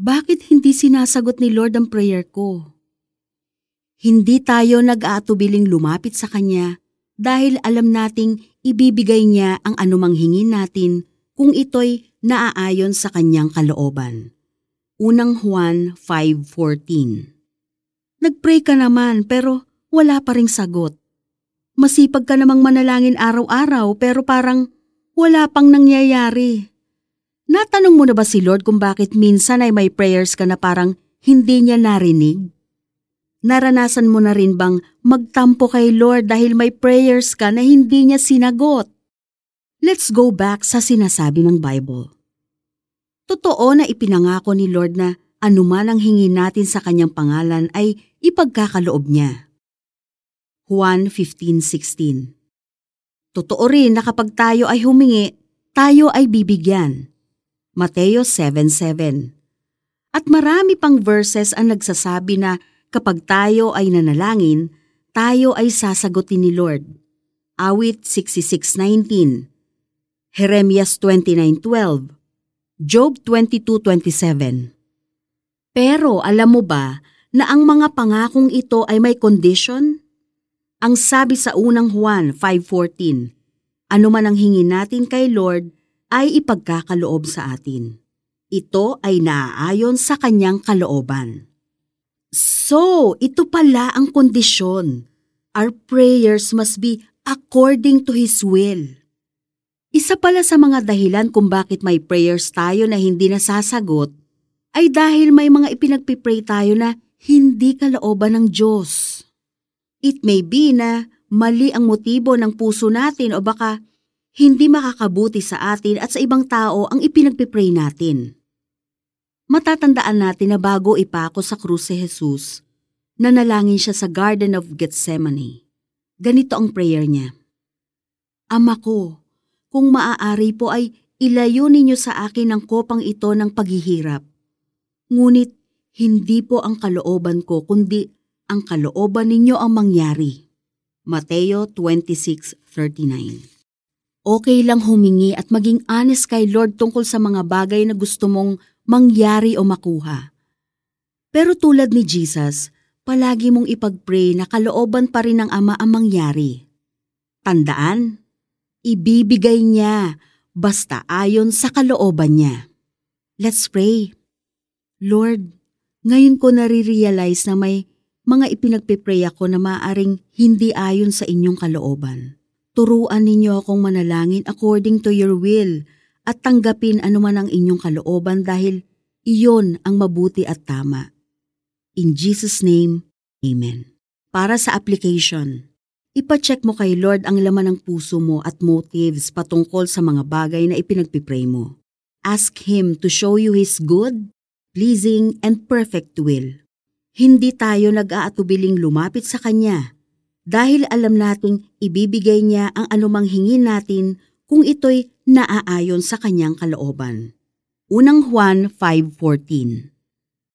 Bakit hindi sinasagot ni Lord ang prayer ko? Hindi tayo nag-aatubiling lumapit sa Kanya dahil alam nating ibibigay niya ang anumang hingin natin kung ito'y naaayon sa Kanyang kalooban. Unang Juan 5.14 Nagpray ka naman pero wala pa ring sagot. Masipag ka namang manalangin araw-araw pero parang wala pang nangyayari. Natanong mo na ba si Lord kung bakit minsan ay may prayers ka na parang hindi niya narinig? Naranasan mo na rin bang magtampo kay Lord dahil may prayers ka na hindi niya sinagot? Let's go back sa sinasabi ng Bible. Totoo na ipinangako ni Lord na anuman ang hingi natin sa kanyang pangalan ay ipagkakaloob niya. Juan 15.16 Totoo rin na kapag tayo ay humingi, tayo ay bibigyan. Mateo 7.7 At marami pang verses ang nagsasabi na kapag tayo ay nanalangin, tayo ay sasagutin ni Lord. Awit 66.19 Jeremias 29.12 Job 22.27 Pero alam mo ba na ang mga pangakong ito ay may condition? Ang sabi sa unang Juan 5.14, Ano man ang hingin natin kay Lord, ay ipagkakaloob sa atin. Ito ay naaayon sa kanyang kalooban. So, ito pala ang kondisyon. Our prayers must be according to His will. Isa pala sa mga dahilan kung bakit may prayers tayo na hindi nasasagot ay dahil may mga ipinagpipray tayo na hindi kalooban ng Diyos. It may be na mali ang motibo ng puso natin o baka hindi makakabuti sa atin at sa ibang tao ang ipinagpipray natin. Matatandaan natin na bago ipako sa krus si Jesus, nanalangin siya sa Garden of Gethsemane. Ganito ang prayer niya. Ama ko, kung maaari po ay ilayo ninyo sa akin ang kopang ito ng paghihirap. Ngunit hindi po ang kalooban ko kundi ang kalooban ninyo ang mangyari. Mateo 26.39 Okay lang humingi at maging honest kay Lord tungkol sa mga bagay na gusto mong mangyari o makuha. Pero tulad ni Jesus, palagi mong ipag-pray na kalooban pa rin ng Ama ang mangyari. Tandaan, ibibigay niya basta ayon sa kalooban niya. Let's pray. Lord, ngayon ko nare-realize na may mga ipinagpipray ako na maaring hindi ayon sa inyong kalooban. Turuan ninyo akong manalangin according to your will at tanggapin anuman ang inyong kalooban dahil iyon ang mabuti at tama. In Jesus' name, Amen. Para sa application, ipacheck mo kay Lord ang laman ng puso mo at motives patungkol sa mga bagay na ipinagpipray mo. Ask Him to show you His good, pleasing, and perfect will. Hindi tayo nag-aatubiling lumapit sa Kanya dahil alam nating ibibigay niya ang anumang hingin natin kung ito'y naaayon sa kanyang kalooban. Unang Juan 5.14